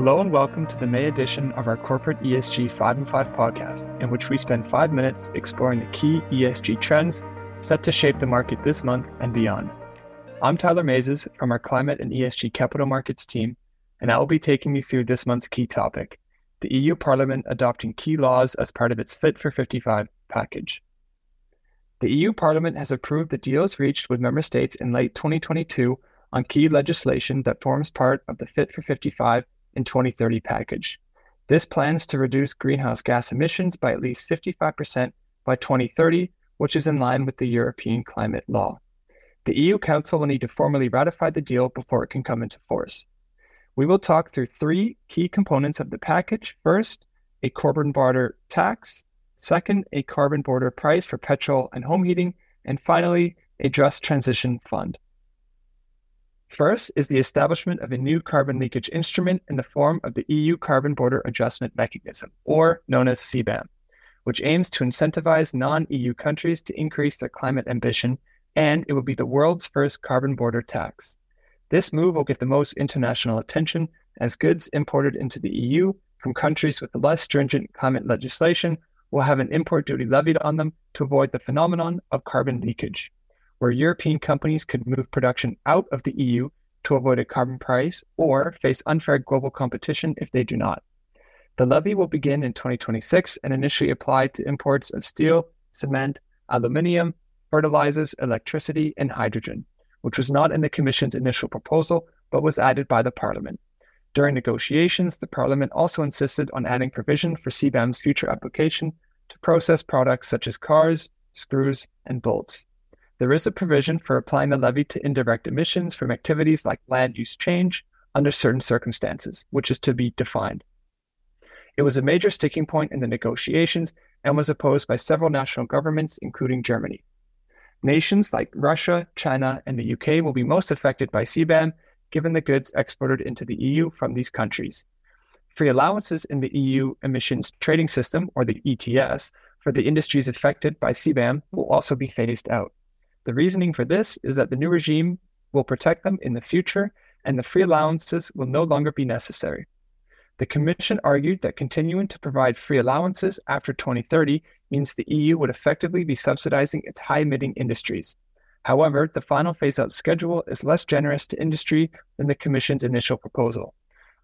Hello and welcome to the May edition of our corporate ESG 5 in 5 podcast, in which we spend five minutes exploring the key ESG trends set to shape the market this month and beyond. I'm Tyler Mayzes from our Climate and ESG Capital Markets team, and I will be taking you through this month's key topic the EU Parliament adopting key laws as part of its Fit for 55 package. The EU Parliament has approved the deals reached with member states in late 2022 on key legislation that forms part of the Fit for 55 in 2030 package. This plans to reduce greenhouse gas emissions by at least 55% by 2030, which is in line with the European climate law. The EU Council will need to formally ratify the deal before it can come into force. We will talk through three key components of the package. First, a carbon border tax. Second, a carbon border price for petrol and home heating. And finally, a just transition fund. First is the establishment of a new carbon leakage instrument in the form of the EU Carbon Border Adjustment Mechanism, or known as CBAM, which aims to incentivize non EU countries to increase their climate ambition, and it will be the world's first carbon border tax. This move will get the most international attention as goods imported into the EU from countries with less stringent climate legislation will have an import duty levied on them to avoid the phenomenon of carbon leakage where European companies could move production out of the EU to avoid a carbon price or face unfair global competition if they do not. The levy will begin in 2026 and initially apply to imports of steel, cement, aluminium, fertilizers, electricity, and hydrogen, which was not in the Commission's initial proposal but was added by the Parliament. During negotiations, the Parliament also insisted on adding provision for CBAM's future application to process products such as cars, screws, and bolts. There is a provision for applying the levy to indirect emissions from activities like land use change under certain circumstances, which is to be defined. It was a major sticking point in the negotiations and was opposed by several national governments, including Germany. Nations like Russia, China, and the UK will be most affected by CBAM, given the goods exported into the EU from these countries. Free allowances in the EU emissions trading system, or the ETS, for the industries affected by CBAM will also be phased out. The reasoning for this is that the new regime will protect them in the future and the free allowances will no longer be necessary. The Commission argued that continuing to provide free allowances after 2030 means the EU would effectively be subsidizing its high emitting industries. However, the final phase out schedule is less generous to industry than the Commission's initial proposal.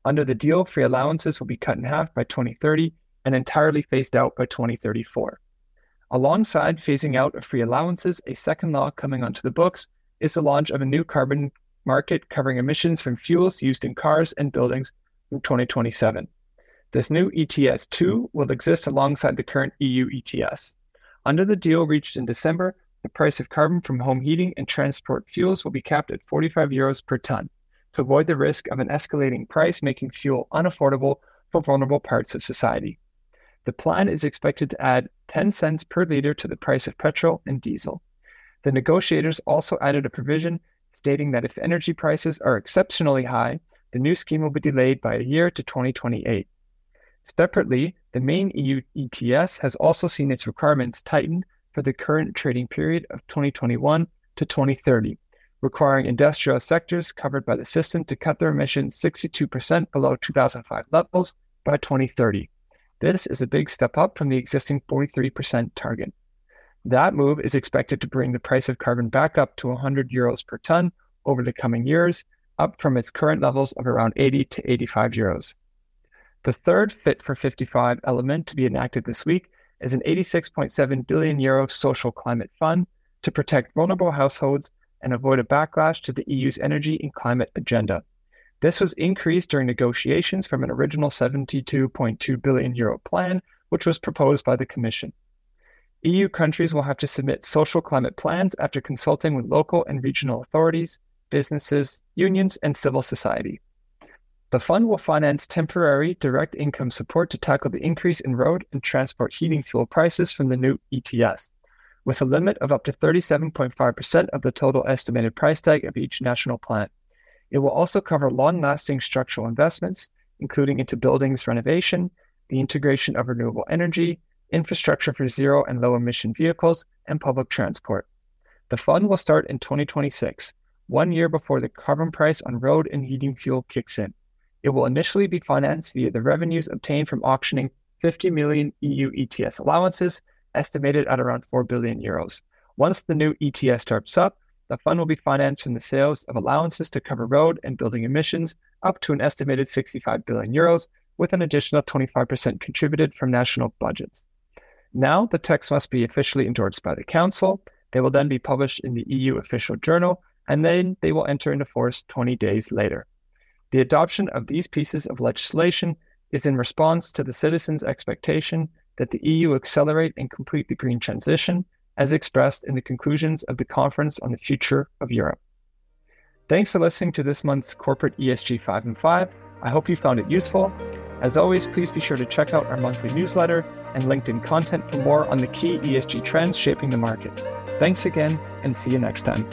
Under the deal, free allowances will be cut in half by 2030 and entirely phased out by 2034. Alongside phasing out of free allowances, a second law coming onto the books is the launch of a new carbon market covering emissions from fuels used in cars and buildings from 2027. This new ETS 2 will exist alongside the current EU ETS. Under the deal reached in December, the price of carbon from home heating and transport fuels will be capped at 45 euros per ton to avoid the risk of an escalating price making fuel unaffordable for vulnerable parts of society. The plan is expected to add 10 cents per liter to the price of petrol and diesel. The negotiators also added a provision stating that if energy prices are exceptionally high, the new scheme will be delayed by a year to 2028. Separately, the main EU ETS has also seen its requirements tightened for the current trading period of 2021 to 2030, requiring industrial sectors covered by the system to cut their emissions 62% below 2005 levels by 2030. This is a big step up from the existing 43% target. That move is expected to bring the price of carbon back up to 100 euros per ton over the coming years, up from its current levels of around 80 to 85 euros. The third Fit for 55 element to be enacted this week is an 86.7 billion euro social climate fund to protect vulnerable households and avoid a backlash to the EU's energy and climate agenda. This was increased during negotiations from an original 72.2 billion euro plan, which was proposed by the Commission. EU countries will have to submit social climate plans after consulting with local and regional authorities, businesses, unions, and civil society. The fund will finance temporary direct income support to tackle the increase in road and transport heating fuel prices from the new ETS, with a limit of up to 37.5% of the total estimated price tag of each national plant. It will also cover long lasting structural investments, including into buildings renovation, the integration of renewable energy, infrastructure for zero and low emission vehicles, and public transport. The fund will start in 2026, one year before the carbon price on road and heating fuel kicks in. It will initially be financed via the revenues obtained from auctioning 50 million EU ETS allowances, estimated at around 4 billion euros. Once the new ETS starts up, the fund will be financed from the sales of allowances to cover road and building emissions up to an estimated 65 billion euros, with an additional 25% contributed from national budgets. Now, the text must be officially endorsed by the Council. They will then be published in the EU official journal, and then they will enter into force 20 days later. The adoption of these pieces of legislation is in response to the citizens' expectation that the EU accelerate and complete the green transition, as expressed in the conclusions of the Conference on the Future of Europe. Thanks for listening to this month's Corporate ESG 5 in 5. I hope you found it useful. As always, please be sure to check out our monthly newsletter and LinkedIn content for more on the key ESG trends shaping the market. Thanks again, and see you next time.